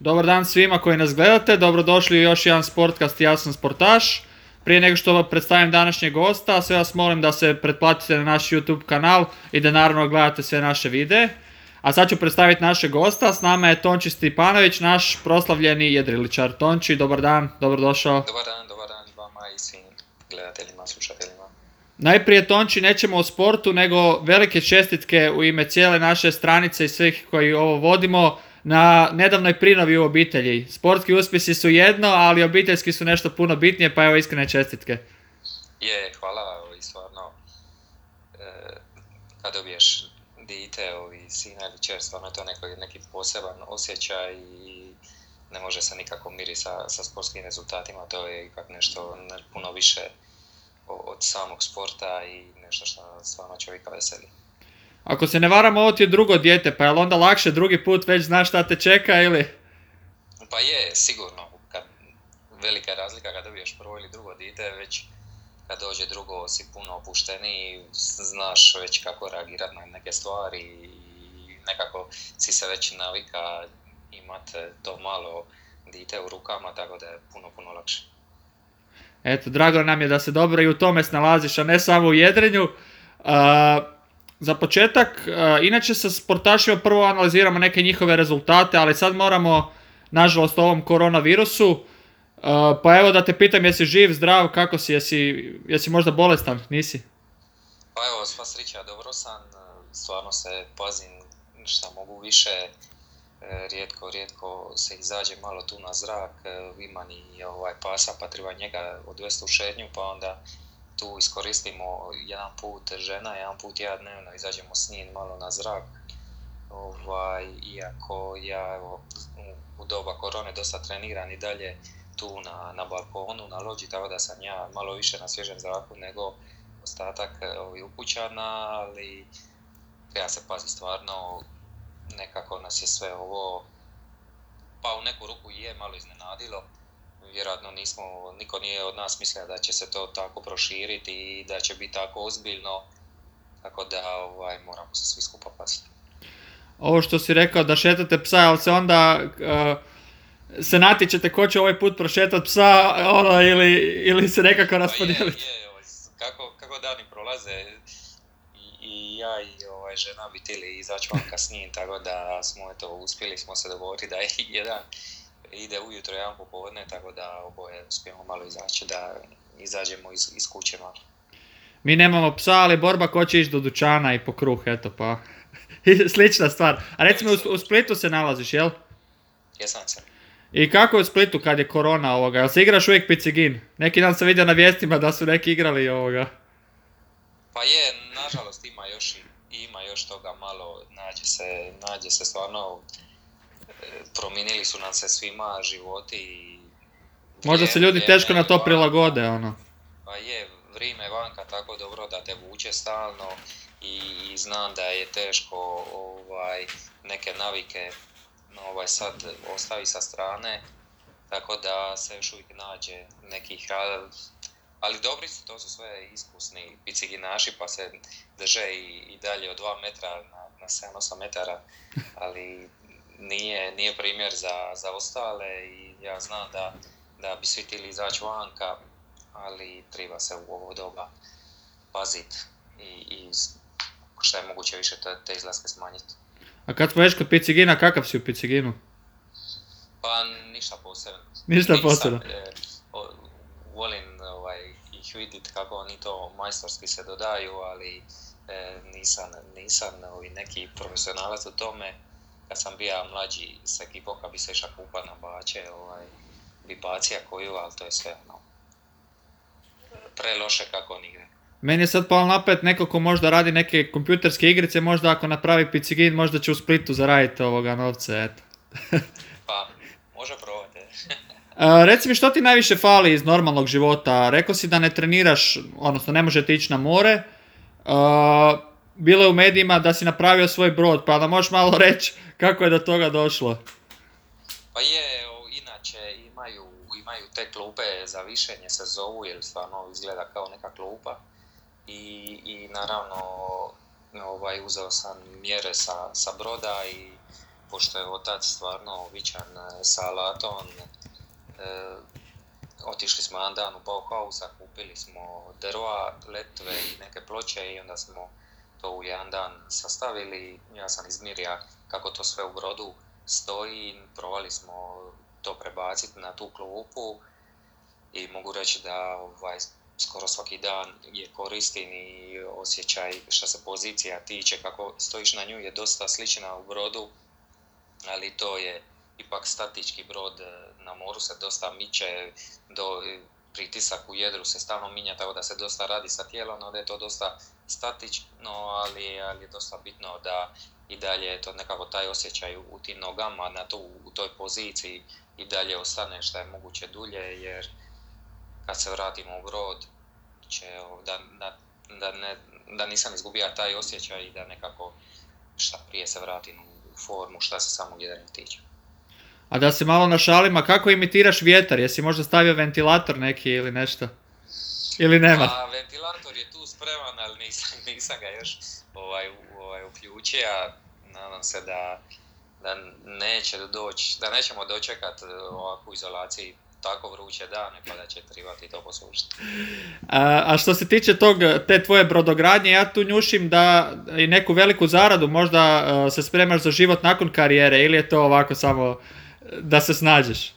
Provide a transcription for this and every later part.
Dobar dan svima koji nas gledate, dobrodošli u još jedan sportkast Ja sam sportaš. Prije nego što predstavim današnjeg gosta, sve vas molim da se pretplatite na naš YouTube kanal i da naravno gledate sve naše videe. A sad ću predstaviti našeg gosta, s nama je Tonči Stipanović, naš proslavljeni jedriličar. Tonči, dobar dan, dobrodošao. Dobar dan, dobar dan vama i svim gledateljima, slušateljima. Najprije Tonči nećemo o sportu, nego velike čestitke u ime cijele naše stranice i svih koji ovo vodimo na nedavnoj prinovi u obitelji. Sportski uspjesi su jedno, ali obiteljski su nešto puno bitnije, pa evo iskrene čestitke. Je, hvala i stvarno e, kad dobiješ dite ovi sina ili čer, stvarno je to neko, neki poseban osjećaj i ne može se nikako miri sa, sa sportskim rezultatima, to je ipak nešto puno više od samog sporta i nešto što stvarno čovjeka veseli. Ako se ne varam, ovo ti je drugo dijete, pa je onda lakše drugi put već znaš šta te čeka ili? Pa je, sigurno. Kad, velika je razlika kad dobiješ prvo ili drugo dijete, već kad dođe drugo si puno opušteniji, znaš već kako reagirati na neke stvari i nekako si se već navika imati to malo dite u rukama, tako da je puno, puno lakše. Eto, drago nam je da se dobro i u tome snalaziš, a ne samo u jedrenju. Za početak, inače sa sportašima prvo analiziramo neke njihove rezultate, ali sad moramo, nažalost, ovom koronavirusu. pa evo da te pitam, jesi živ, zdrav, kako si, jesi, jesi možda bolestan, nisi? Pa evo, sva sreća, dobro sam, stvarno se pazim šta mogu više, E, rijetko, rijetko se izađe malo tu na zrak, e, ima ni ovaj pasa pa treba njega odvesti u šetnju pa onda tu iskoristimo jedan put žena, jedan put ja dnevno izađemo s njim malo na zrak. Ovaj, iako ja evo, u doba korone dosta treniram i dalje tu na, na balkonu, na lođi, tako da sam ja malo više na svježem zraku nego ostatak ovaj, upućana, ali treba se paziti stvarno nekako nas je sve ovo pa u neku ruku je malo iznenadilo. Vjerojatno nismo, niko nije od nas mislio da će se to tako proširiti i da će biti tako ozbiljno. Tako da ovaj, moramo se svi skupa paziti. Ovo što si rekao da šetate psa, ali se onda uh, se natječete ko će ovaj put prošetati psa ono, ili, ili se nekako raspodijeliti? Pa je, je, ovaj, kako, kako dani prolaze, i ja i ovaj, žena bi htjeli izaći vanka s njim, tako da smo eto, uspjeli smo se dogovoriti da jedan ide ujutro, jedan popodne, tako da oboje uspijemo malo izaći, da izađemo iz, iz kuće malo. Mi nemamo psa, ali borba ko će ići do dućana i po kruh, eto pa. Slična stvar. A recimo u, Splitu se nalaziš, jel? Jesam se. I kako je u Splitu kad je korona ovoga? Jel se igraš uvijek picigin? Neki dan sam vidio na vijestima da su neki igrali ovoga. Pa je, nažalost ima još i ima još toga malo, nađe se, nađe se stvarno, promijenili su nam se svima životi i... Možda se ljudi teško na to prilagode, ono. Pa je, vrijeme vanka tako dobro da te vuče stalno i, i znam da je teško ovaj, neke navike ovaj, sad ostavi sa strane, tako da se još uvijek nađe nekih ali dobri su, to su sve iskusni biciginaši pa se drže i, i dalje od 2 metra na, na 7-8 metara, ali nije, nije primjer za, za ostale i ja znam da, da bi svi htjeli izaći vanka, ali treba se u ovo doba paziti i, i što je moguće više te, te izlaske smanjiti. A kad smo već kod Picigina, kakav si u Piciginu? Pa ništa posebno. Ništa posebno. E, volim ovaj, ih vidjeti kako oni to majstorski se dodaju, ali e, nisam, nisam ovaj, neki profesionalac u tome. Kad sam bio mlađi s ekipom, kad bi se išao kupa na bače, ovaj, bi bacija koju, ali to je sve ono, preloše kako oni igre. Meni je sad palo napet neko ko možda radi neke kompjuterske igrice, možda ako napravi picigin, možda će u Splitu zaraditi ovoga novce, eto. pa, može probati. reci mi što ti najviše fali iz normalnog života? Rekao si da ne treniraš, odnosno ne možete ići na more. Bilo je u medijima da si napravio svoj brod, pa da možeš malo reći kako je do toga došlo. Pa je, inače imaju, imaju te klupe za višenje se zovu, jer stvarno izgleda kao neka klupa. I, i naravno ovaj, uzeo sam mjere sa, sa broda i pošto je otac stvarno vičan sa alatom, otišli smo jedan dan u Bauhausa, kupili smo drva, letve i neke ploče i onda smo to u jedan dan sastavili. Ja sam izmirija kako to sve u brodu stoji, provali smo to prebaciti na tu klupu i mogu reći da ovaj, skoro svaki dan je koristim i osjećaj što se pozicija tiče, kako stojiš na nju je dosta slična u brodu, ali to je ipak statički brod, na moru se dosta miče, do, pritisak u jedru se stalno minja, tako da se dosta radi sa tijelom, onda je to dosta statično, ali, ali je dosta bitno da i dalje je to nekako taj osjećaj u tim nogama, na to, u toj poziciji i dalje ostane što je moguće dulje, jer kad se vratimo u brod, će, da, da, da, ne, da nisam izgubio taj osjećaj i da nekako šta prije se vratim u formu šta se samog jedrenja tiče. A da se malo našalima, kako imitiraš vjetar? Jesi možda stavio ventilator neki ili nešto? Ili nema? A, ventilator je tu spreman, ali nisam, nisam ga još ovaj, ovaj, uključio. Nadam se da, da, neće doći, da nećemo dočekati ovakvu izolaciju tako vruće dane pa da će trebati to poslušati. A, a što se tiče tog, te tvoje brodogradnje, ja tu njušim da i neku veliku zaradu možda se spremaš za život nakon karijere ili je to ovako samo da se snađeš?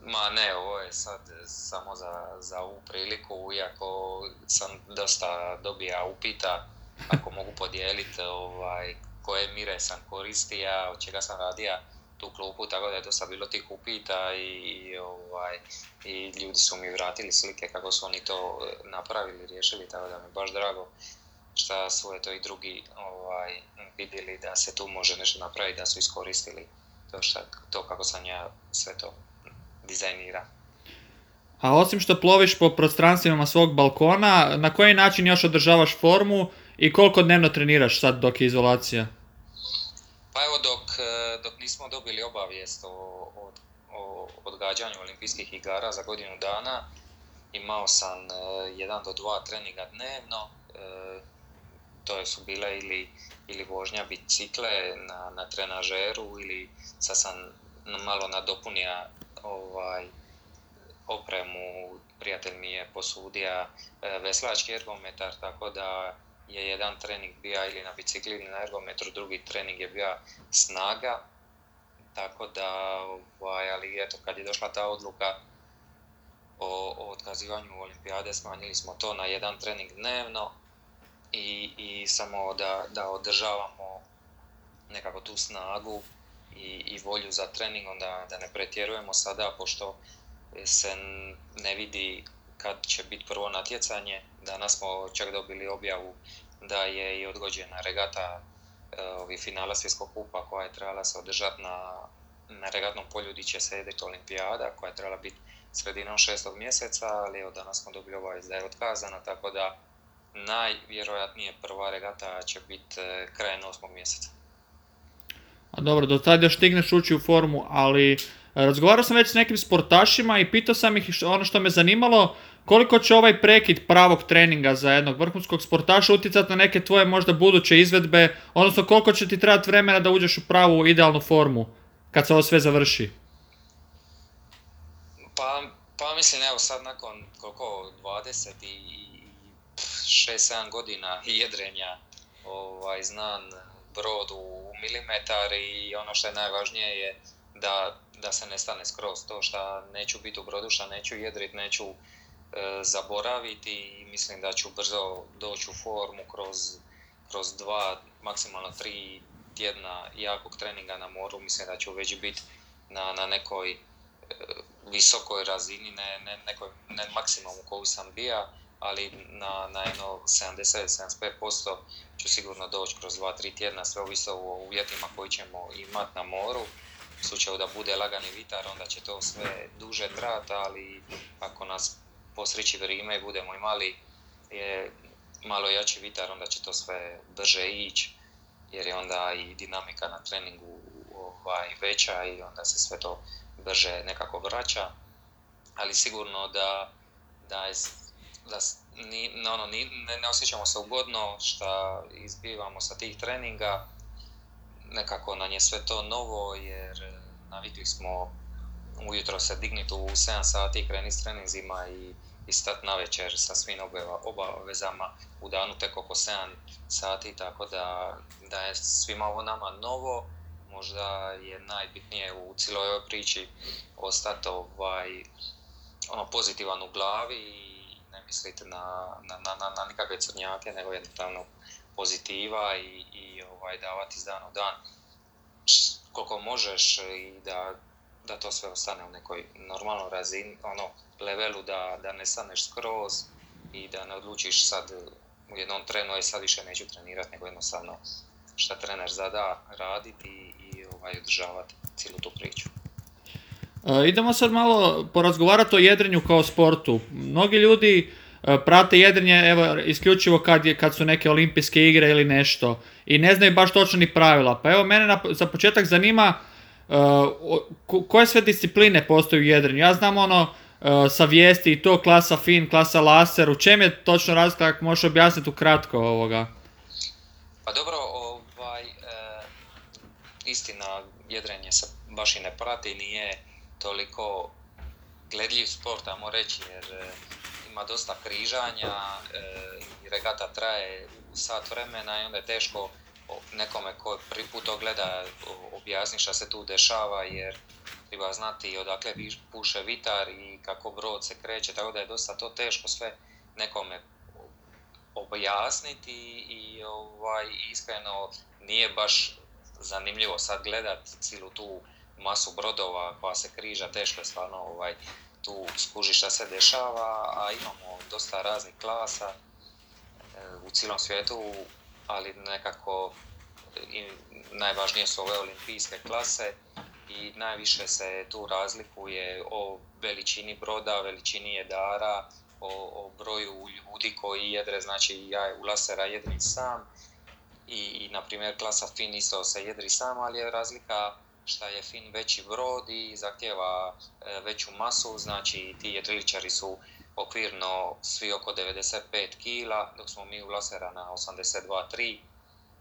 Ma ne, ovo je sad samo za, za ovu priliku, iako sam dosta dobija upita, ako mogu podijeliti ovaj, koje mire sam koristija, od čega sam radija tu klupu, tako da je dosta bilo tih upita i, ovaj, i ljudi su mi vratili slike kako su oni to napravili, riješili, tako da mi je baš drago šta su to i drugi ovaj, vidjeli da se tu može nešto napraviti, da su iskoristili to, šta, to kako sam ja sve to dizajnira. A osim što ploviš po prostranstvima svog balkona, na koji način još održavaš formu i koliko dnevno treniraš sad dok je izolacija? Pa evo dok, e, dok nismo dobili obavijest o, o, o odgađanju olimpijskih igara za godinu dana, imao sam e, jedan do dva treninga dnevno, e, to su bile ili, ili vožnja bicikle na, na trenažeru ili sad sam malo nadopunija ovaj, opremu, prijatelj mi je posudio veslački ergometar, tako da je jedan trening bio ili na bicikli ili na ergometru, drugi trening je bio snaga, tako da, ovaj, ali eto, kad je došla ta odluka o, o otkazivanju olimpijade, smanjili smo to na jedan trening dnevno i, i samo da, da održavamo nekako tu snagu i, i volju za treningom, da, da ne pretjerujemo sada, pošto se ne vidi kad će biti prvo natjecanje. Danas smo čak dobili objavu da je i odgođena regata e, ovi finala svjetskog kupa koja je trebala se održati na, na regatnom polju gdje će se olimpijada koja je trebala biti sredinom šestog mjeseca, ali evo danas smo dobili obavijest da je otkazana, tako da najvjerojatnije prva regata će biti e, krajem osmog mjeseca. A dobro, do tada još stigneš ući u formu, ali razgovarao sam već s nekim sportašima i pitao sam ih ono što me zanimalo, koliko će ovaj prekid pravog treninga za jednog vrhunskog sportaša utjecati na neke tvoje možda buduće izvedbe, odnosno koliko će ti trebati vremena da uđeš u pravu idealnu formu kad se ovo sve završi? Pa, pa mislim, evo sad nakon koliko, 26-7 godina jedrenja, ovaj, znan brod u milimetar i ono što je najvažnije je da, da se ne stane skroz to što neću biti u brodu, što neću jedrit, neću E, zaboraviti i mislim da ću brzo doći u formu kroz, kroz dva, maksimalno tri tjedna jakog treninga na moru. Mislim da ću već biti na, na nekoj e, visokoj razini, ne, ne, nekoj, ne maksimumu koju sam bio, ali na, na jedno 70-75% ću sigurno doći kroz 2-3 tjedna, sve ovisno o uvjetima koji ćemo imati na moru. U slučaju da bude lagani vitar, onda će to sve duže trati, ali ako nas posreći vrijeme i budemo imali je malo jači vitar, onda će to sve brže ići, jer je onda i dinamika na treningu ovaj, veća i onda se sve to brže nekako vraća. Ali sigurno da, da, je, da ni, ono, ni, ne, ne osjećamo se ugodno što izbivamo sa tih treninga. nekako nam je sve to novo jer navikli smo ujutro se dignuti u 7 sati, krenuti s treninzima i, i stati na večer sa svim obavezama u danu tek oko 7 sati, tako da, da je svima ovo nama novo. Možda je najbitnije u cijeloj ovoj priči ostati ovaj, ono pozitivan u glavi i ne misliti na, na, na, na nikakve crnjake, nego jednostavno pozitiva i, i ovaj, davati iz u dan koliko možeš i da, da to sve ostane u nekoj normalnoj razini, ono, levelu da, da ne staneš skroz i da ne odlučiš sad u jednom trenu, aj sad više neću trenirati, nego jednostavno šta trener zada raditi i, i ovaj, održavati cijelu tu priču. E, idemo sad malo porazgovarati o jedrenju kao sportu. Mnogi ljudi e, prate jedrenje evo, isključivo kad, je, kad su neke olimpijske igre ili nešto i ne znaju baš točno ni pravila. Pa evo mene na, za početak zanima uh, koje sve discipline postoje u jedrenju. Ja znam ono uh, sa vijesti i to klasa fin, klasa laser. U čem je točno razlika ako možeš objasniti ukratko ovoga? Pa dobro, ovaj, e, istina jedrenje se baš i ne prati, nije toliko gledljiv sport, ajmo reći, jer e, ima dosta križanja e, i regata traje sat vremena i onda je teško nekome ko prvi put to gleda objasni šta se tu dešava jer treba znati odakle puše vitar i kako brod se kreće, tako da je dosta to teško sve nekome objasniti i ovaj, iskreno nije baš zanimljivo sad gledat cijelu tu masu brodova koja se križa, teško je stvarno ovaj, tu skuži šta se dešava, a imamo dosta raznih klasa e, u cijelom svijetu, ali nekako i najvažnije su ove olimpijske klase i najviše se tu razlikuje o veličini broda, veličini jedara, o, o broju ljudi koji jedre, znači ja u lasera jedrim sam i, i na primjer klasa fin isto se jedri sam, ali je razlika šta je fin veći brod i zahtjeva e, veću masu, znači ti jedriličari su okvirno svi oko 95 kg, dok smo mi u lasera na 82-3,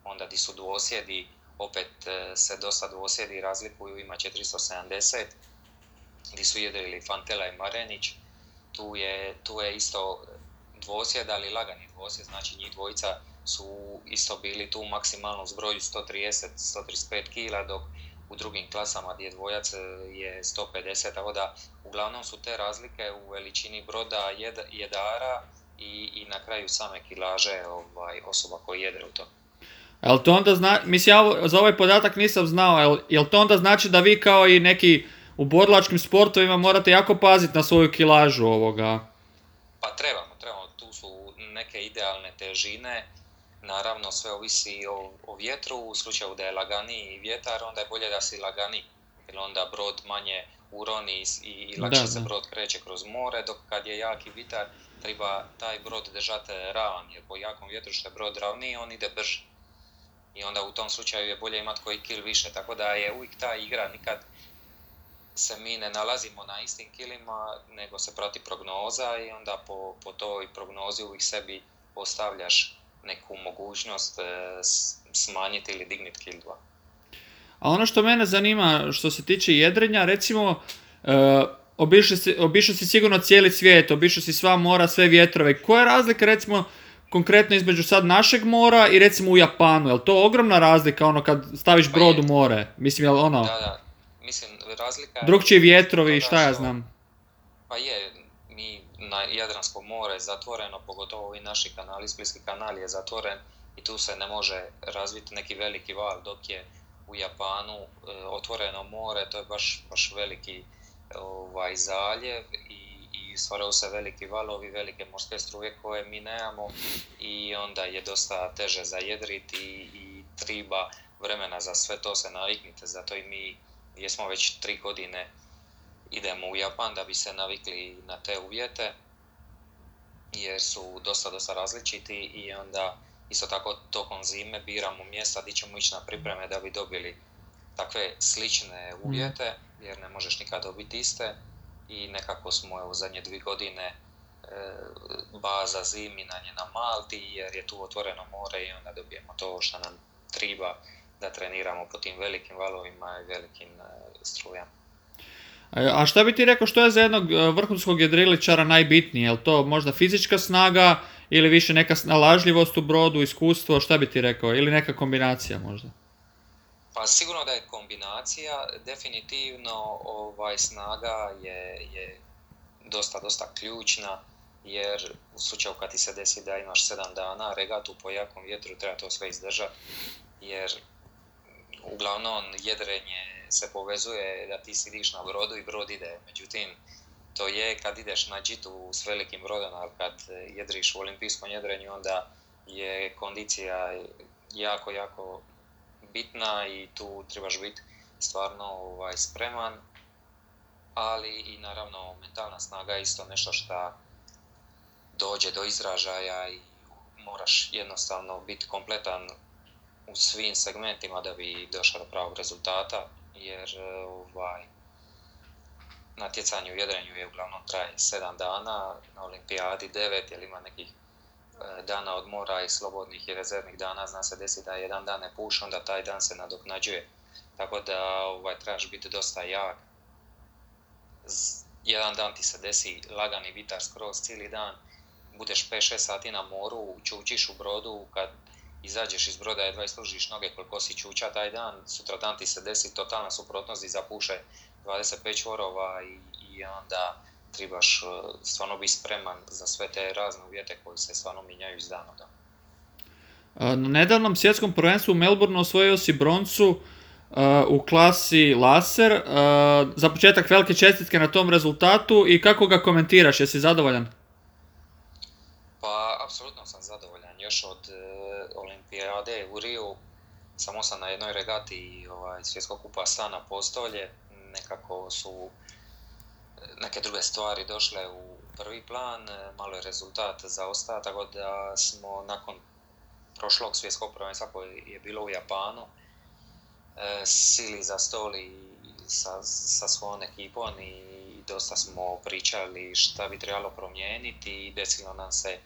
onda di su dvosjedi, opet e, se dosta dvosjedi razlikuju, ima 470, di su jedrili Fantela i Marenić, tu je, tu je isto dvosjed, ali lagani dvosjed, znači njih dvojica su isto bili tu maksimalno zbroju 130-135 kg, dok u drugim klasama gdje dvojac je 150, tako da uglavnom su te razlike u veličini broda jedara i, i na kraju same kilaže ovaj, osoba koji jedre u to. Jel to onda zna, mislim ja za ovaj podatak nisam znao, jel, jel to onda znači da vi kao i neki u borlačkim sportovima morate jako paziti na svoju kilažu ovoga? Pa trebamo, trebamo, tu su neke idealne težine, naravno sve ovisi o, o vjetru, u slučaju da je laganiji vjetar, onda je bolje da si lagani, jer onda brod manje uroni i, i lakše se brod kreće kroz more, dok kad je jaki vjetar, treba taj brod držati ravan, jer po jakom vjetru što je brod ravniji, on ide brže. I onda u tom slučaju je bolje imati koji kill više, tako da je uvijek ta igra, nikad se mi ne nalazimo na istim kilima, nego se prati prognoza i onda po, po toj prognozi uvijek sebi postavljaš neku mogućnost e, smanjiti ili digniti kill 2. A ono što mene zanima što se tiče jedrenja, recimo, e, obišao si, si sigurno cijeli svijet, obišao si sva mora, sve vjetrove. Koja je razlika recimo konkretno između sad našeg mora i recimo u Japanu, je to ogromna razlika ono kad staviš pa brod u more? Mislim, jel ono... Da, da, mislim, razlika... Drugčiji vjetrovi šta ja znam. Pa je, na Jadransko more je zatvoreno, pogotovo i naši kanali, Splitski kanal je zatvoren i tu se ne može razviti neki veliki val, dok je u Japanu e, otvoreno more, to je baš, baš veliki ovaj, zaljev i stvaraju se veliki valovi, velike morske struje koje mi nemamo i onda je dosta teže zajedriti i triba vremena za sve to se naviknite, zato i mi jesmo već tri godine idemo u Japan da bi se navikli na te uvjete jer su dosta, dosta različiti i onda isto tako tokom zime biramo mjesta gdje ćemo ići na pripreme da bi dobili takve slične uvjete jer ne možeš nikad dobiti iste i nekako smo evo zadnje dvije godine e, baza ziminanje na Malti jer je tu otvoreno more i onda dobijemo to što nam triba da treniramo po tim velikim valovima i velikim e, strujama. A šta bi ti rekao što je za jednog e, vrhunskog jedriličara najbitnije? Je li to možda fizička snaga ili više neka snalažljivost u brodu, iskustvo, šta bi ti rekao? Ili neka kombinacija možda? Pa sigurno da je kombinacija, definitivno ovaj, snaga je, je dosta, dosta ključna, jer u slučaju kad ti se desi da imaš 7 dana regatu po jakom vjetru, treba to sve izdržati, jer uglavnom jedrenje se povezuje da ti sidiš na brodu i brod ide. Međutim, to je kad ideš na džitu s velikim brodom, ali kad jedriš u olimpijskom jedrenju, onda je kondicija jako, jako bitna i tu trebaš biti stvarno ovaj, spreman. Ali i naravno mentalna snaga je isto nešto što dođe do izražaja i moraš jednostavno biti kompletan u svim segmentima da bi došao do pravog rezultata, jer ovaj, natjecanje u jedrenju je uglavnom traje 7 dana, na olimpijadi 9, jer ima nekih e, dana odmora i slobodnih i rezervnih dana, zna se desi da jedan dan ne puše, onda taj dan se nadoknađuje. Tako da ovaj, trebaš biti dosta jak. Jedan dan ti se desi lagani vitar skroz cijeli dan, budeš 5-6 sati na moru, čučiš u brodu, kad izađeš iz broda, jedva islužiš noge koliko si čuča taj dan, sutra dan ti se desi totalna suprotnost i zapuše 25 čvorova i, i onda trebaš e, stvarno biti spreman za sve te razne uvjete koji se stvarno minjaju iz dana dan. Na nedavnom svjetskom prvenstvu u Melbourneu osvojio si broncu u klasi laser. Za početak velike čestitke na tom rezultatu i kako ga komentiraš, jesi zadovoljan? Pa, apsolutno sam zadovoljan. Još od olimpijade u Riju samo sam na jednoj regati ovaj, svjetskog kupa stana postolje. Nekako su neke druge stvari došle u prvi plan, malo je rezultat zaostao, tako da smo nakon prošlog svjetskog prvenstva koje je bilo u Japanu, e, sili za stol i sa, sa svojom ekipom i dosta smo pričali šta bi trebalo promijeniti i desilo nam se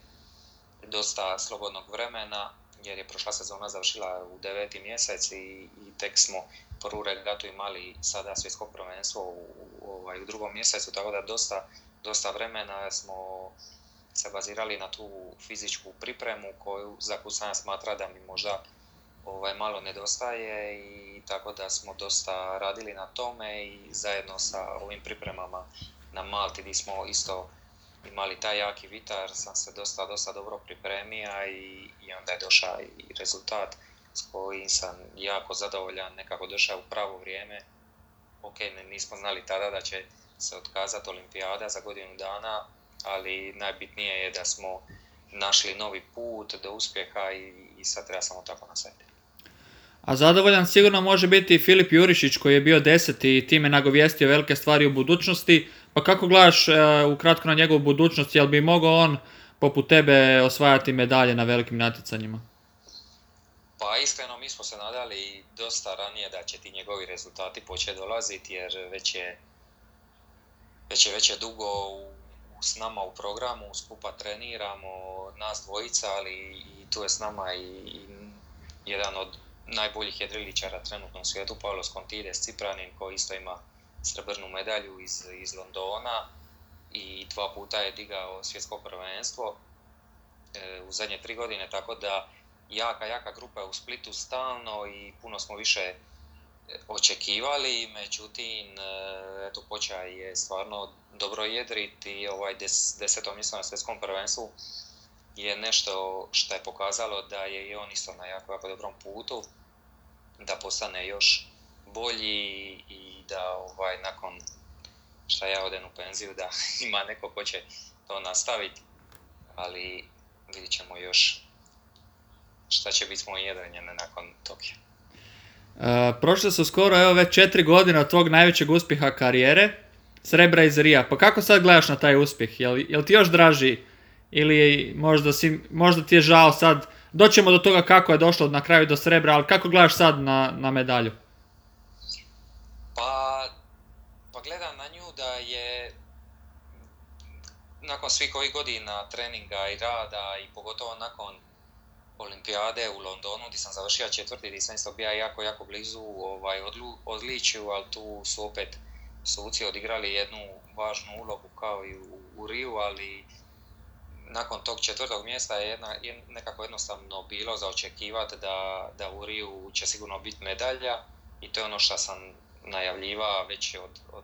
dosta slobodnog vremena jer je prošla sezona završila u deveti mjesec i, i tek smo prvu regatu imali sada svjetsko prvenstvo u, u, ovaj, u drugom mjesecu, tako da dosta, dosta vremena smo se bazirali na tu fizičku pripremu koju za koju smatra da mi možda ovaj, malo nedostaje i tako da smo dosta radili na tome i zajedno sa ovim pripremama na Malti gdje smo isto imali taj jaki vitar, sam se dosta, dosta dobro pripremio i, i onda je došao i rezultat s kojim sam jako zadovoljan, nekako došao u pravo vrijeme. Ok, nismo znali tada da će se otkazati olimpijada za godinu dana, ali najbitnije je da smo našli novi put do uspjeha i, i sad treba samo tako nastaviti. A zadovoljan sigurno može biti Filip Jurišić koji je bio deseti i time nagovijestio velike stvari u budućnosti. Pa kako gledaš uh, ukratko na njegovu budućnost, jel bi mogao on poput tebe osvajati medalje na velikim natjecanjima? Pa iskreno mi smo se nadali dosta ranije da će ti njegovi rezultati početi dolaziti jer već je, već je, već je dugo u, s nama u programu, skupa treniramo, nas dvojica, ali i tu je s nama i, jedan od najboljih jedriličara trenutno u svijetu, Paulos Contides, Cipranin, koji isto ima srebrnu medalju iz, iz Londona i dva puta je digao svjetsko prvenstvo e, u zadnje tri godine, tako da jaka, jaka grupa je u Splitu stalno i puno smo više e, očekivali, međutim, e, eto, počaj je stvarno dobro jedriti i ovaj des, desetom mjesto na svjetskom prvenstvu je nešto što je pokazalo da je i on isto na jako, jako dobrom putu, da postane još bolji i da ovaj, nakon šta ja odem u penziju da ima neko ko će to nastaviti, ali vidit ćemo još šta će biti moje jedrenjene nakon Tokija. Uh, prošle su skoro evo već četiri godine od tvog najvećeg uspjeha karijere, srebra iz Rija. Pa kako sad gledaš na taj uspjeh? Jel, jel ti još draži ili možda, si, možda ti je žao sad, doćemo do toga kako je došlo na kraju do srebra, ali kako gledaš sad na, na medalju? Pa, pa gledam na nju da je nakon svih ovih godina treninga i rada i pogotovo nakon olimpijade u Londonu gdje sam završio četvrti, gdje sam isto bio jako, jako blizu ovaj, odlu, odličiju, ali tu su opet suci odigrali jednu važnu ulogu kao i u, u Riju, ali nakon tog četvrtog mjesta je jedna, nekako jednostavno bilo za očekivati da, da u Riju će sigurno biti medalja i to je ono što sam najavljivao već od, od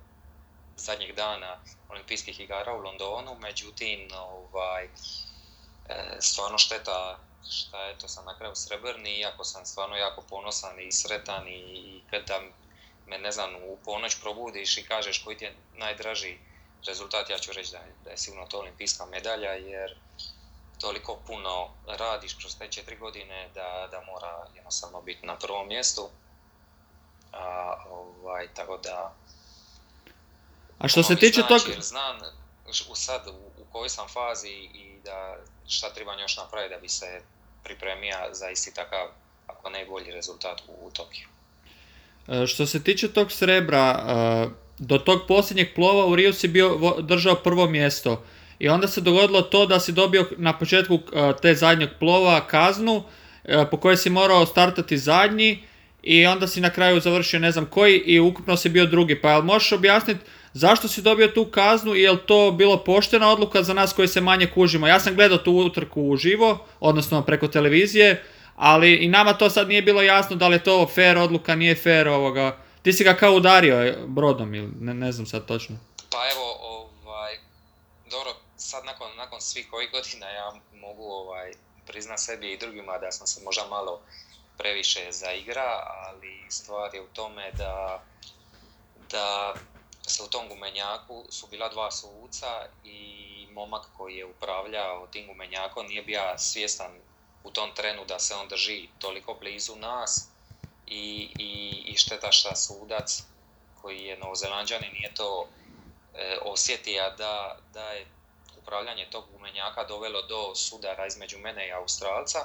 zadnjeg dana olimpijskih igara u Londonu, međutim ovaj, e, stvarno šteta šta je to sam na kraju srebrni, iako sam stvarno jako ponosan i sretan i kada me ne znam u ponoć probudiš i kažeš koji ti je najdraži rezultat, ja ću reći da je, da je sigurno to olimpijska medalja jer toliko puno radiš kroz te četiri godine da, da mora jednostavno biti na prvom mjestu. A, ovaj, tako da... A što se tiče znači, tog... Znam u sad u, u kojoj sam fazi i da šta treba još napraviti da bi se pripremija za isti takav, ako ne bolji rezultat u, u Tokiju. E, što se tiče tog srebra, e, do tog posljednjeg plova u Rio si bio držao prvo mjesto. I onda se dogodilo to da si dobio na početku e, te zadnjeg plova kaznu po kojoj si morao startati zadnji i onda si na kraju završio ne znam koji i ukupno si bio drugi. Pa jel možeš objasniti zašto si dobio tu kaznu i je to bilo poštena odluka za nas koji se manje kužimo? Ja sam gledao tu utrku uživo, odnosno preko televizije, ali i nama to sad nije bilo jasno da li je to fair odluka, nije fair ovoga. Ti si ga kao udario brodom ili ne, ne znam sad točno. Pa evo, ovaj, dobro, sad nakon, nakon svih ovih godina ja mogu ovaj, priznat sebi i drugima da sam se možda malo previše zaigra, ali stvar je u tome da, da se u tom gumenjaku su bila dva suca i momak koji je upravljao tim gumenjakom nije bio svjestan u tom trenu da se on drži toliko blizu nas i, i, i šteta šta sudac koji je novozelanđani nije to e, osjetio da, da je upravljanje tog gumenjaka dovelo do sudara između mene i Australca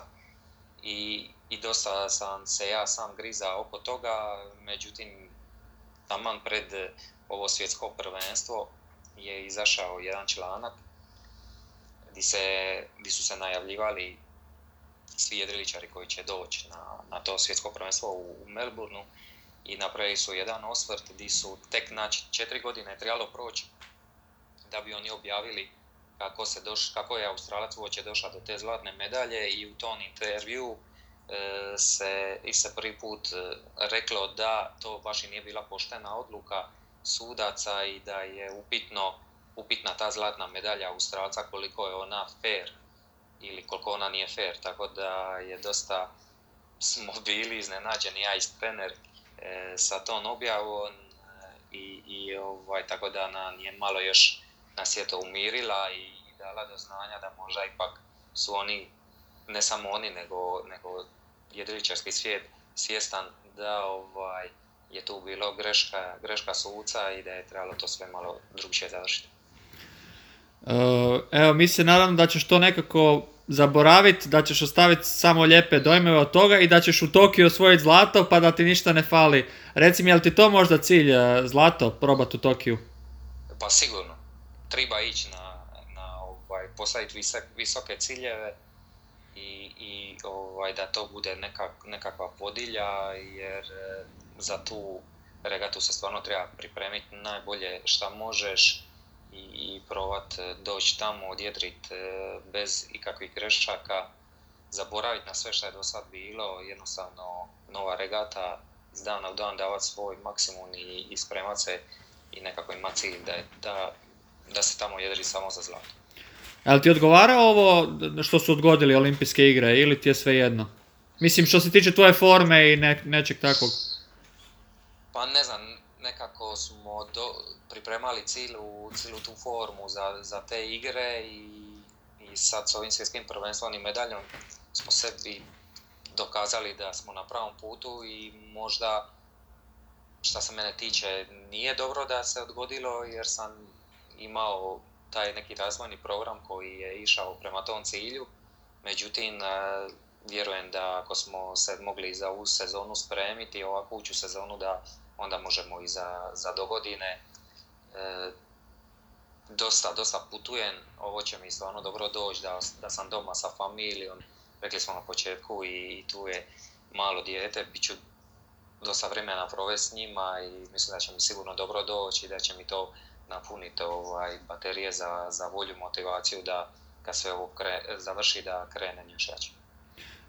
i, i dosta sam se ja sam griza oko toga, međutim taman pred ovo svjetsko prvenstvo je izašao jedan članak gdje, se, gdje su se najavljivali svi jedriličari koji će doći na, na to svjetsko prvenstvo u, u Melbourneu i napravili su jedan osvrt gdje su tek na četiri godine trebalo proći da bi oni objavili kako, se doš, kako je Australac uoče došao do te zlatne medalje i u tom intervju e, se, i se prvi put e, reklo da to baš i nije bila poštena odluka sudaca i da je upitno, upitna ta zlatna medalja Australca koliko je ona fair ili koliko ona nije fair, tako da je dosta smo bili iznenađeni ja i trener e, sa tom objavom i, i ovaj, tako da nam je malo još nas je to umirila i, dala do znanja da možda ipak su oni, ne samo oni, nego, nego jedriličarski svijet svjestan da ovaj, je tu bilo greška, greška suca i da je trebalo to sve malo drugčije završiti. E, evo, mi se nadam da ćeš to nekako zaboraviti, da ćeš ostaviti samo lijepe dojmeve od toga i da ćeš u Tokiju osvojiti zlato pa da ti ništa ne fali. Reci mi, je li ti to možda cilj, e, zlato, probati u Tokiju? Pa sigurno. Treba ići na, na ovaj, postaviti visoke ciljeve i, i ovaj, da to bude nekak, nekakva vodilja jer e, za tu regatu se stvarno treba pripremiti najbolje šta možeš i, i provat e, doći tamo, odjedrit e, bez ikakvih grešaka, zaboraviti na sve što je do sad bilo, jednostavno nova regata, iz dana u dan davati svoj maksimum i, i spremat se i nekako ima cilj da, da, da se tamo jedri samo za zlato. Jel ti odgovara ovo što su odgodili olimpijske igre ili ti je sve jedno? Mislim što se tiče tvoje forme i ne, nečeg takvog. Pa ne znam, nekako smo do, pripremali cilu, cilu tu formu za, za te igre i, i sad s ovim svjetskim prvenstvom i medaljom smo sebi dokazali da smo na pravom putu i možda što se mene tiče nije dobro da se odgodilo jer sam imao taj neki razvojni program koji je išao prema tom cilju. Međutim, e, vjerujem da ako smo se mogli za ovu sezonu spremiti, ovakvu uću sezonu da onda možemo i za, za dogodine. E, dosta, dosta putujem, ovo će mi stvarno dobro doći da, da sam doma sa familijom, rekli smo na početku i, tu je malo dijete, bit ću dosta vremena provesti s njima i mislim da će mi sigurno dobro doći i da će mi to napuniti ovaj, baterije za, za volju, motivaciju da kad sve ovo završi da krene još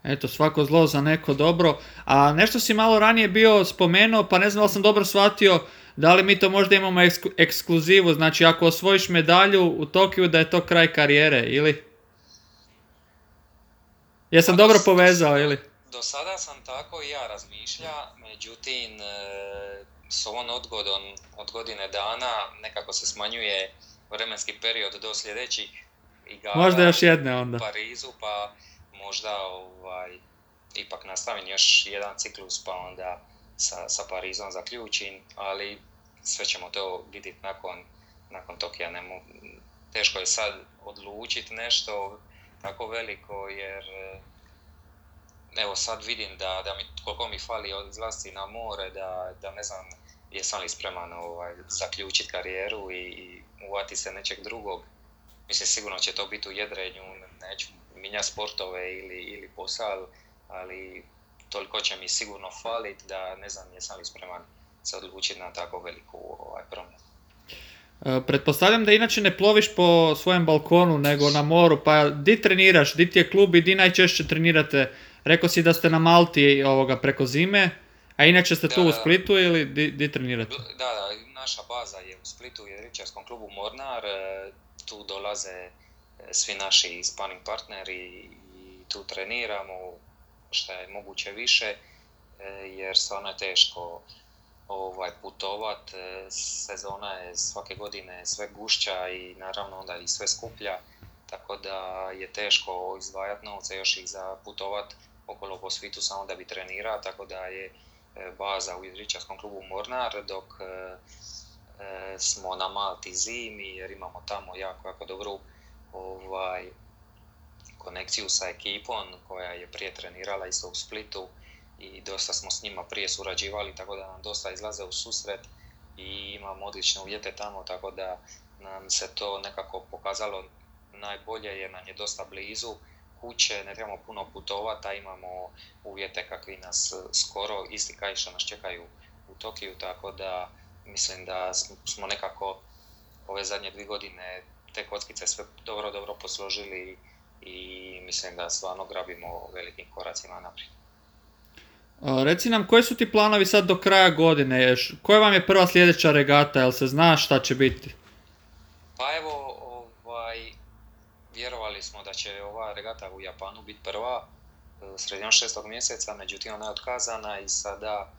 Eto, svako zlo za neko dobro. A nešto si malo ranije bio spomenuo, pa ne znam da sam dobro shvatio, da li mi to možda imamo ekskluzivu, znači ako osvojiš medalju u Tokiju da je to kraj karijere, ili? Jesam pa dobro povezao, ili? Do sada sam tako i ja razmišlja, međutim, e, s ovom odgodom od godine dana nekako se smanjuje vremenski period do sljedećih igara. Možda još jedne onda. U Parizu, pa možda ovaj, ipak nastavim još jedan ciklus, pa onda sa, sa Parizom zaključim, ali sve ćemo to vidjeti nakon, nakon Tokija. Ne teško je sad odlučiti nešto tako veliko, jer evo sad vidim da, da mi, koliko mi fali izlasti na more, da, da ne znam jesam li spreman ovaj, zaključiti karijeru i, i uvati se nečeg drugog. Mislim, sigurno će to biti u jedrenju, neću minja sportove ili, ili posao, ali toliko će mi sigurno faliti da ne znam jesam li spreman se odlučiti na tako veliku ovaj, promjenu. E, pretpostavljam da inače ne ploviš po svojem balkonu nego na moru, pa di treniraš, di ti je klub i di najčešće trenirate? Rekao si da ste na Malti ovoga preko zime, a inače ste tu u Splitu ili di, di trenirate? Da, da, naša baza je u Splitu u jedričarskom klubu Mornar, e, tu dolaze svi naši spanning partneri i tu treniramo što je moguće više e, jer stvarno je teško ovaj, putovat. E, sezona je svake godine sve gušća i naravno onda i sve skuplja, tako da je teško izdvajati novce još ih za putovat okolo po svitu samo da bi trenirao, tako da je e, baza u Idričarskom klubu Mornar, dok smo na Malti zimi jer imamo tamo jako, jako dobru ovaj, konekciju sa ekipom koja je prije trenirala isto u Splitu i dosta smo s njima prije surađivali tako da nam dosta izlaze u susret i imamo odlične uvjete tamo tako da nam se to nekako pokazalo najbolje jer nam je dosta blizu kuće, ne trebamo puno putovati, a imamo uvjete kakvi nas skoro isti kaj što nas čekaju u Tokiju, tako da mislim da smo nekako ove zadnje dvije godine te kockice sve dobro, dobro posložili i mislim da stvarno grabimo velikim koracima naprijed. Reci nam, koji su ti planovi sad do kraja godine? Koja vam je prva sljedeća regata? Jel se zna šta će biti? Pa evo, smo da će ova regata u Japanu biti prva e, sredinom šestog mjeseca, međutim ona je otkazana i sada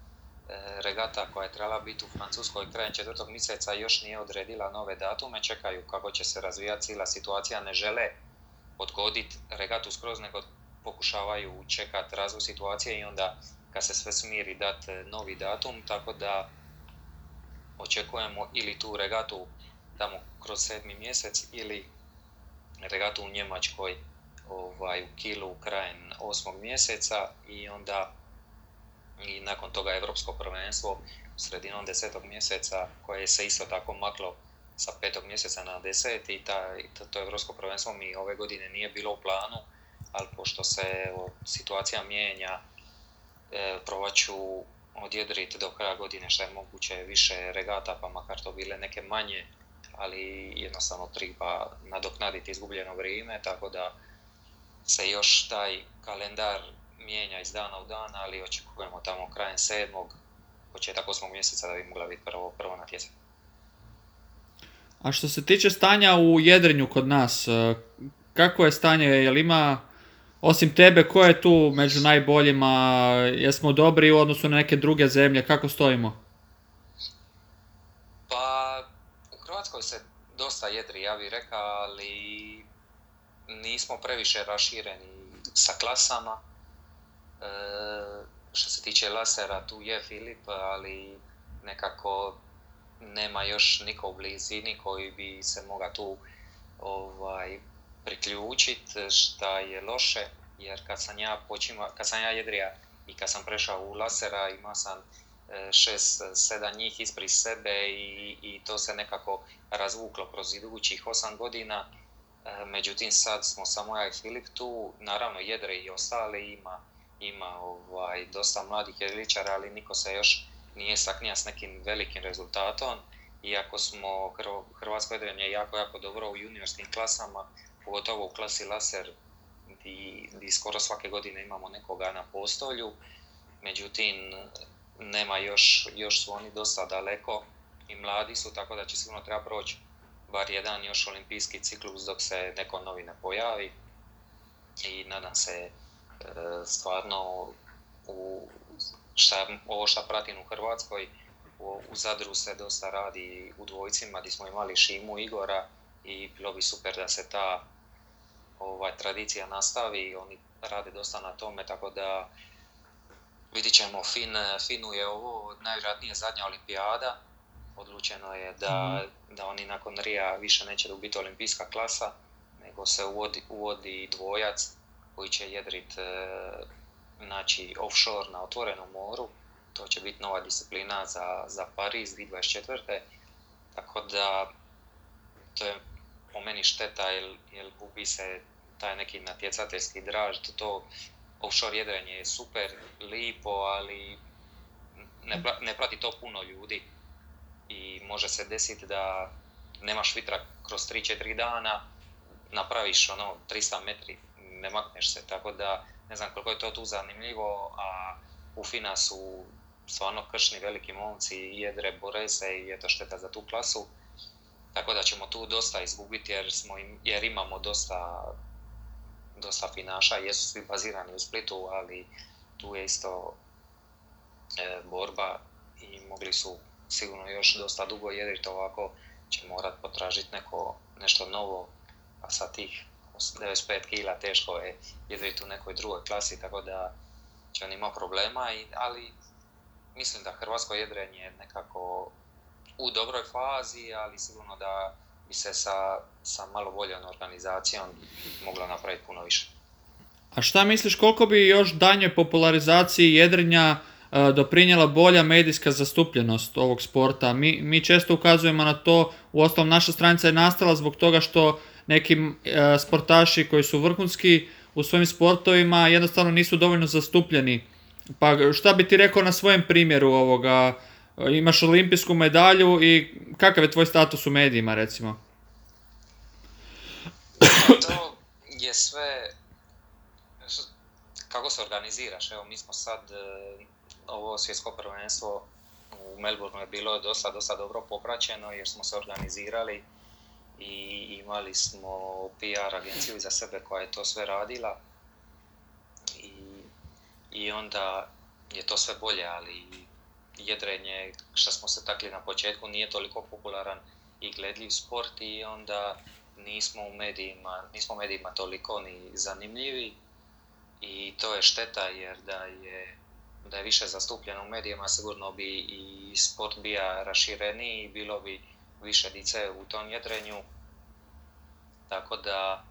E, regata koja je trebala biti u Francuskoj krajem četvrtog mjeseca još nije odredila nove datume, čekaju kako će se razvijati cijela situacija, ne žele odgoditi regatu skroz, nego pokušavaju čekati razvoj situacije i onda kad se sve smiri dati novi datum, tako da očekujemo ili tu regatu tamo kroz sedmi mjesec ili regatu u Njemačkoj ovaj, u Kilu krajem osmog mjeseca i onda i nakon toga Europsko prvenstvo sredinom desetog mjeseca koje se isto tako maklo sa petog mjeseca na deset i ta, to, Europsko prvenstvo mi ove godine nije bilo u planu, ali pošto se evo, situacija mijenja, e, probat ću odjedriti do kraja godine što je moguće više regata, pa makar to bile neke manje, ali jednostavno treba nadoknaditi izgubljeno vrijeme, tako da se još taj kalendar mijenja iz dana u dan, ali očekujemo tamo krajem sedmog, početak osmog mjeseca da bi mogla biti prvo, prvo natjecanje. A što se tiče stanja u jedrenju kod nas, e, kako je stanje, jel ima, osim tebe, ko je tu među najboljima, jesmo dobri u odnosu na neke druge zemlje, kako stojimo? Pa, u Hrvatskoj se dosta jedri, ja bih rekao, ali nismo previše rašireni sa klasama. E, što se tiče lasera, tu je Filip, ali nekako nema još niko u blizini koji bi se mogao tu ovaj, priključiti, šta je loše, jer kad sam ja počima, kad sam ja jedrija i kad sam prešao u lasera ima sam šest, sedam njih ispred sebe i, i to se nekako razvuklo kroz idućih osam godina međutim sad smo samo ja i Filip tu, naravno Jedre i ostali ima, ima ovaj, dosta mladih jedriličara, ali niko se još nije saknija s nekim velikim rezultatom. Iako smo Hrvatsko jedrenje jako, jako dobro u juniorskim klasama, pogotovo u klasi laser gdje skoro svake godine imamo nekoga na postolju, međutim nema još, još su oni dosta daleko i mladi su, tako da će sigurno treba proći bar jedan još olimpijski ciklus dok se neko novi ne pojavi. I nadam se e, stvarno u šta, ovo što pratim u Hrvatskoj u, u Zadru se dosta radi u dvojcima gdje smo imali Šimu Igora i bilo bi super da se ta ovaj, tradicija nastavi, oni rade dosta na tome, tako da vidit ćemo, fin, Finu je ovo najvjerojatnije zadnja olimpijada, odlučeno je da, mhm. da oni nakon Rija više neće biti olimpijska klasa, nego se uvodi, uvodi dvojac koji će jedrit e, znači offshore na otvorenom moru. To će biti nova disciplina za, za Pariz 2024. Tako da to je po meni šteta jer, jer gubi se taj neki natjecateljski draž, to offshore jedrenje je super, lipo, ali ne, ne prati to puno ljudi i može se desiti da nemaš vitra kroz 3-4 dana, napraviš ono 300 metri, ne makneš se, tako da ne znam koliko je to tu zanimljivo, a u Fina su stvarno kršni veliki momci, jedre, bore se i je to šteta za tu klasu. Tako da ćemo tu dosta izgubiti jer, smo jer imamo dosta, dosta finaša, jesu svi bazirani u Splitu, ali tu je isto e, borba i mogli su sigurno još dosta dugo jedriti ovako će morat potražiti neko, nešto novo, a sa tih 95 kila teško je jedriti u nekoj drugoj klasi, tako da će on ima problema, i, ali mislim da hrvatsko jedrenje je nekako u dobroj fazi, ali sigurno da bi se sa, sa malo boljom organizacijom moglo napraviti puno više. A šta misliš koliko bi još danjoj popularizaciji jedrenja E, doprinjela bolja medijska zastupljenost ovog sporta. Mi, mi često ukazujemo na to, u ostalom naša stranica je nastala zbog toga što neki e, sportaši koji su vrhunski u svojim sportovima jednostavno nisu dovoljno zastupljeni. Pa šta bi ti rekao na svojem primjeru ovoga, imaš olimpijsku medalju i kakav je tvoj status u medijima recimo? To je sve kako se organiziraš, evo mi smo sad ovo svjetsko prvenstvo u Melbourneu je bilo dosta, dosta dobro popraćeno jer smo se organizirali i imali smo PR agenciju za sebe koja je to sve radila i, i onda je to sve bolje, ali jedrenje, što smo se takli na početku, nije toliko popularan i gledljiv sport i onda nismo u medijima, nismo medijima toliko ni zanimljivi i to je šteta jer da je da je više zastupljen u medijima, sigurno bi i sport bija rašireniji i bilo bi više dice u tom jedrenju. Tako da...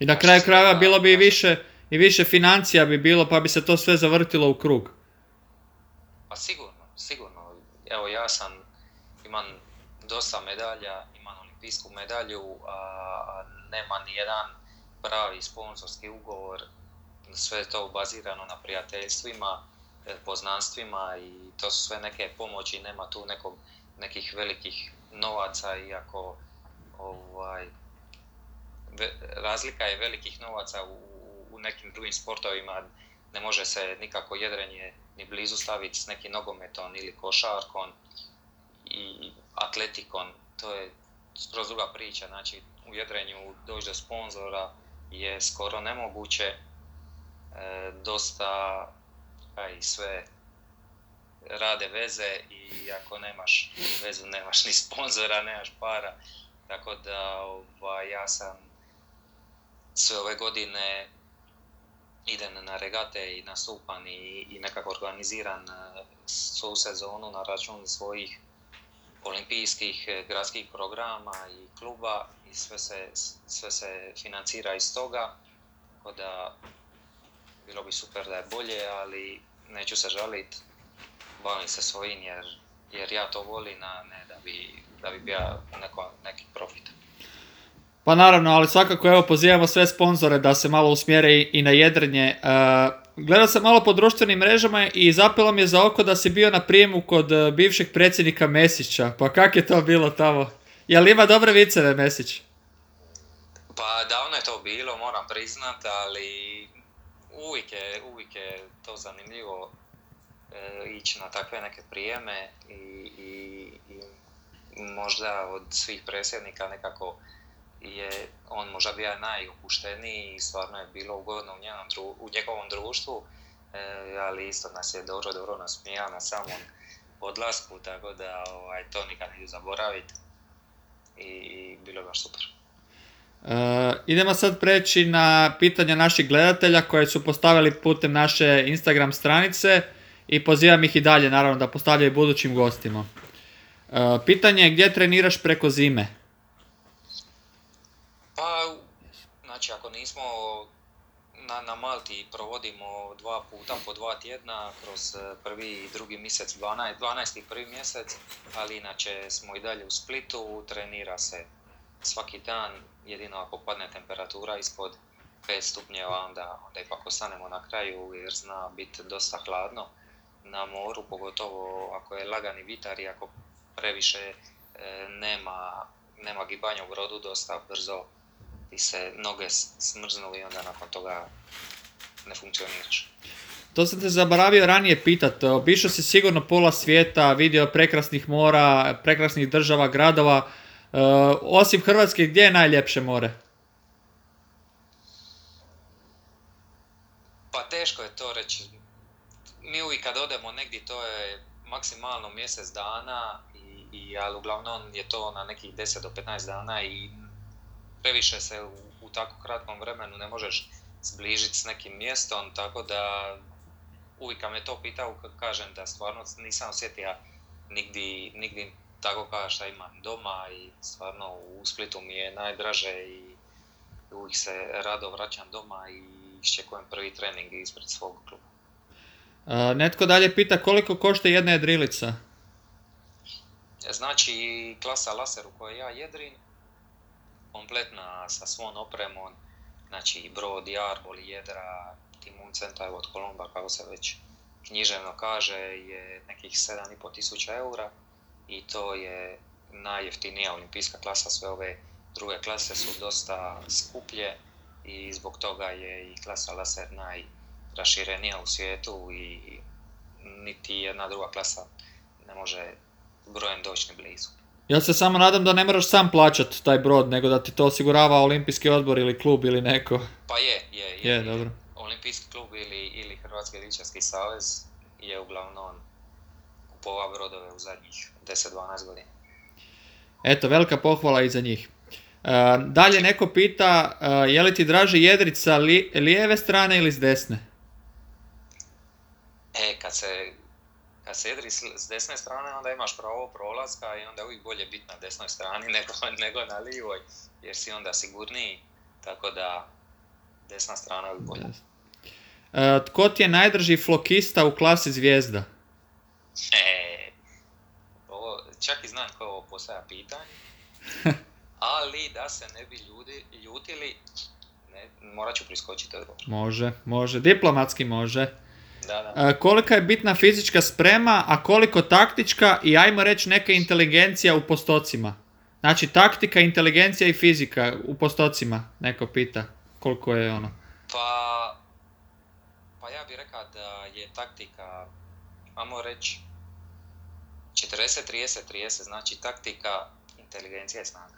I na kraju krajeva bilo bi i više, i više financija bi bilo, pa bi se to sve zavrtilo u krug. Pa sigurno, sigurno. Evo ja sam, imam dosta medalja, imam olimpijsku medalju, a nema ni jedan pravi sponsorski ugovor. Sve je to bazirano na prijateljstvima, e, poznanstvima i to su sve neke pomoći, nema tu nekog, nekih velikih novaca, iako ovaj, razlika je velikih novaca u, u nekim drugim sportovima, ne može se nikako jedrenje ni blizu staviti s nekim nogometom ili košarkom i atletikom, to je skroz druga priča, znači u jedrenju doći do sponzora je skoro nemoguće, E, dosta i sve rade veze i ako nemaš vezu nemaš ni sponzora, nemaš para. Tako da ovaj, ja sam sve ove godine idem na regate i nastupam i, i nekako organiziran e, svu sezonu na račun svojih olimpijskih e, gradskih programa i kluba i sve se, sve se financira iz toga. Tako da bilo bi super da je bolje, ali neću se žaliti, bavim se svojim jer, jer ja to volim, a ne da bi, da bi bio neko, neki profit. Pa naravno, ali svakako evo pozivamo sve sponzore da se malo usmjere i na jedrenje. Gledao sam malo po društvenim mrežama i zapelo mi je za oko da si bio na prijemu kod e, bivšeg predsjednika Mesića. Pa kak je to bilo tamo? Jel ima dobre viceve Mesić? Pa davno je to bilo, moram priznat, ali uvijek je, uvijek je to zanimljivo e, ići na takve neke prijeme i, i, i možda od svih predsjednika nekako je on možda bio najopušteniji i stvarno je bilo ugodno u, u njegovom društvu, e, ali isto nas je dobro, dobro nasmijao na samom odlasku, tako da ovaj, to nikad neću zaboraviti i bilo je baš super. E, idemo sad preći na pitanja naših gledatelja koje su postavili putem naše Instagram stranice i pozivam ih i dalje naravno da postavljaju budućim gostima. E, pitanje je gdje treniraš preko zime? Pa, znači ako nismo na, na Malti provodimo dva puta po dva tjedna kroz e, prvi i drugi mjesec, 12, 12. i prvi mjesec, ali inače smo i dalje u Splitu, trenira se svaki dan, jedino ako padne temperatura ispod 5 stupnjeva, onda, onda ipak ostanemo na kraju jer zna biti dosta hladno na moru, pogotovo ako je lagani vitar i ako previše e, nema, nema gibanja u brodu, dosta brzo ti se noge smrznu i onda nakon toga ne funkcioniraš. To sam te zaboravio ranije pitat. Obišao si sigurno pola svijeta, vidio prekrasnih mora, prekrasnih država, gradova. E, osim Hrvatske, gdje je najljepše more? Pa teško je to reći. Mi uvijek kad odemo negdje to je maksimalno mjesec dana, i, i, ali uglavnom je to na nekih 10 do 15 dana i previše se u, u tako kratkom vremenu ne možeš zbližiti s nekim mjestom, tako da uvijek kad me to pitao, kažem da stvarno nisam osjetio nigdje, nigdje tako kao šta imam doma i stvarno u Splitu mi je najdraže i uvijek se rado vraćam doma i iščekujem prvi trening ispred svog kluba. netko dalje pita koliko košta jedna jedrilica? Znači klasa laser u kojoj ja jedrim kompletna sa svom opremom, znači brod, jarbol, jedra, timun centar od Kolomba, kako se već književno kaže, je nekih 7,5 tisuća eura i to je najjeftinija olimpijska klasa, sve ove druge klase su dosta skuplje i zbog toga je i klasa laser najraširenija u svijetu i niti jedna druga klasa ne može brojem doći ni blizu. Ja se samo nadam da ne moraš sam plaćat taj brod, nego da ti to osigurava olimpijski odbor ili klub ili neko. Pa je, je. Je, je dobro. Olimpijski klub ili, ili Hrvatski ličarski savez je uglavnom kupovao brodove u zadnjih 10-12 godina. Eto, velika pohvala i za njih. Uh, dalje neko pita, uh, je li ti draže jedrica li, lijeve strane ili s desne? E, kad se kad sedri s desne strane, onda imaš pravo prolaska i onda uvijek bolje biti na desnoj strani nego, nego na lijevoj, jer si onda sigurniji, tako da desna strana je bolja. Uh, tko ti je najdrži flokista u klasi zvijezda? E, ovo, čak i znam ko ovo postaja pitanje, ali da se ne bi ljudi ljutili, ne, morat ću priskočiti odgovor. Može, može, diplomatski može. Da, da. kolika je bitna fizička sprema, a koliko taktička i ajmo reći neka inteligencija u postocima. Znači taktika, inteligencija i fizika u postocima, neko pita koliko je ono. Pa, pa ja bih rekao da je taktika, ajmo reći, 40-30-30, znači taktika, inteligencija i snaga.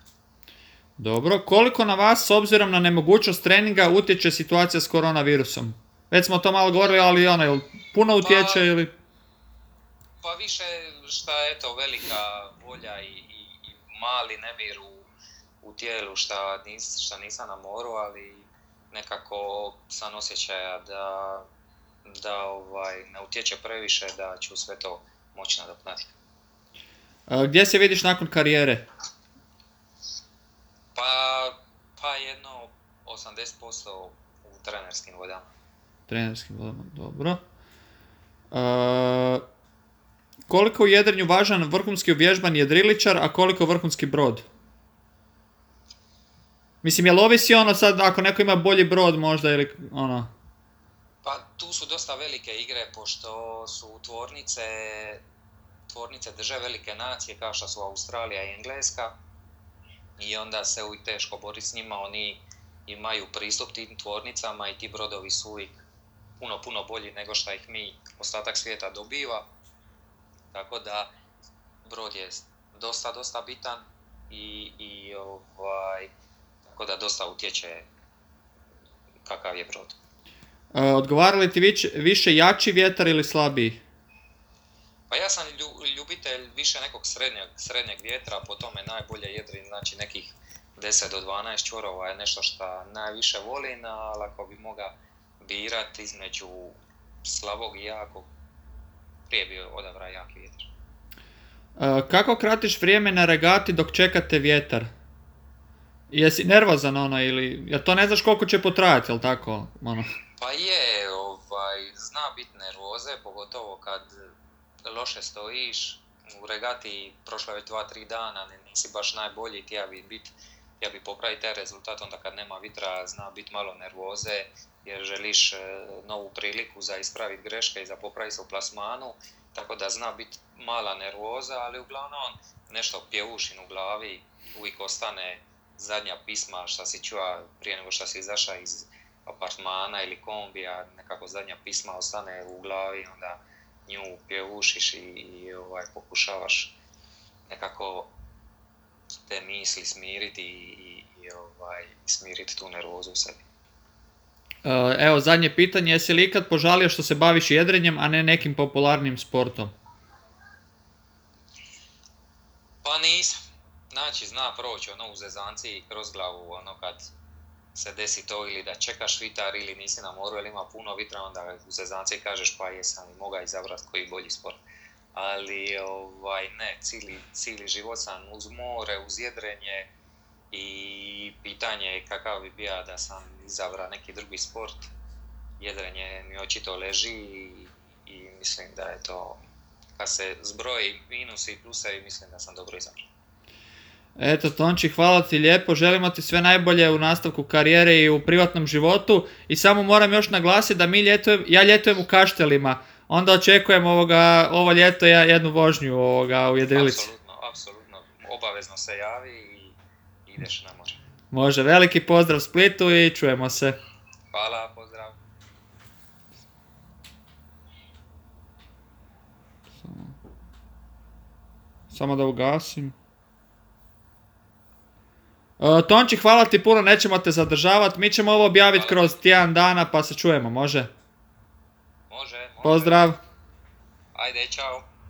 Dobro, koliko na vas s obzirom na nemogućnost treninga utječe situacija s koronavirusom? Već smo to malo govorili, ali ono, puno pa- utječe pa, ili... Pa više šta eto velika volja i, i, i mali nemir u, u tijelu šta, nis, šta nisam na moru, ali nekako sam osjećaja da, da ovaj, ne utječe previše, da ću sve to moći nadoknaditi. Gdje se vidiš nakon karijere? Pa, pa jedno 80% u trenerskim vodama trenerskim vodama, dobro. Uh, koliko u jedrenju važan vrhunski uvježban jedriličar, a koliko vrhunski brod? Mislim, jel ovisi ono sad, ako neko ima bolji brod možda ili ono... Pa tu su dosta velike igre, pošto su tvornice, tvornice drže velike nacije kao što su Australija i Engleska. I onda se uvijek teško boriti s njima, oni imaju pristup tim tvornicama i ti brodovi su uvijek puno, puno bolji nego što ih mi, ostatak svijeta dobiva. Tako da brod je dosta, dosta bitan i, i ovaj, tako da dosta utječe kakav je brod. E, odgovara li ti više, više jači vjetar ili slabiji? Pa ja sam ljubitelj više nekog srednjeg, srednjeg vjetra, po tome najbolje jedri, znači nekih 10 do 12 čvorova je nešto što najviše volim, ali ako bi mogao birati između slabog i jakog, prije bi odabrao jaki vjetar. E, kako kratiš vrijeme na regati dok čekate vjetar? Jesi nervozan ono ili, ja to ne znaš koliko će potrajati, jel tako? Ono. Pa je, ovaj, zna biti nervoze, pogotovo kad loše stojiš, u regati prošlo je već 2-3 dana, nisi baš najbolji, ti ja bi biti ja bi popraviti taj rezultat onda kad nema vitra zna biti malo nervoze jer želiš e, novu priliku za ispraviti greške i za popraviti se u plasmanu tako da zna biti mala nervoza ali uglavnom nešto pjevušin u glavi uvijek ostane zadnja pisma što si čuva prije nego što si izašao iz apartmana ili kombija nekako zadnja pisma ostane u glavi onda nju pjevušiš i, i ovaj, pokušavaš nekako te misli smiriti i, i ovaj, smiriti tu nervozu u sebi. E, evo, zadnje pitanje, jesi li ikad požalio što se baviš jedrenjem, a ne nekim popularnim sportom? Pa nisam. Znači, zna proći ono u zezanci kroz glavu, ono kad se desi to ili da čekaš vitar ili nisi na moru ili ima puno vitra, onda u zezanci kažeš pa jesam i moga izabrati koji bolji sport ali ovaj, ne, cijeli, cijeli život sam uz more, uz jedrenje i pitanje je kakav bi bio da sam izabrao neki drugi sport. Jedrenje mi očito leži i, i mislim da je to, kad se zbroji minusi i pluse, mislim da sam dobro izabrao. Eto Tonči, hvala ti lijepo, želimo ti sve najbolje u nastavku karijere i u privatnom životu i samo moram još naglasiti da mi ljetujem, ja ljetujem u Kaštelima, onda očekujem ovoga, ovo ljeto ja jednu vožnju ovoga, u jedrilici. Apsolutno, apsolutno. Obavezno se javi i ideš na more. Može, veliki pozdrav Splitu i čujemo se. Hvala, pozdrav. Samo da ugasim. E, Tonči, hvala ti puno, nećemo te zadržavati. Mi ćemo ovo objaviti kroz tjedan dana pa se čujemo, može? Može, može. Pozdrav! Ajde, čao.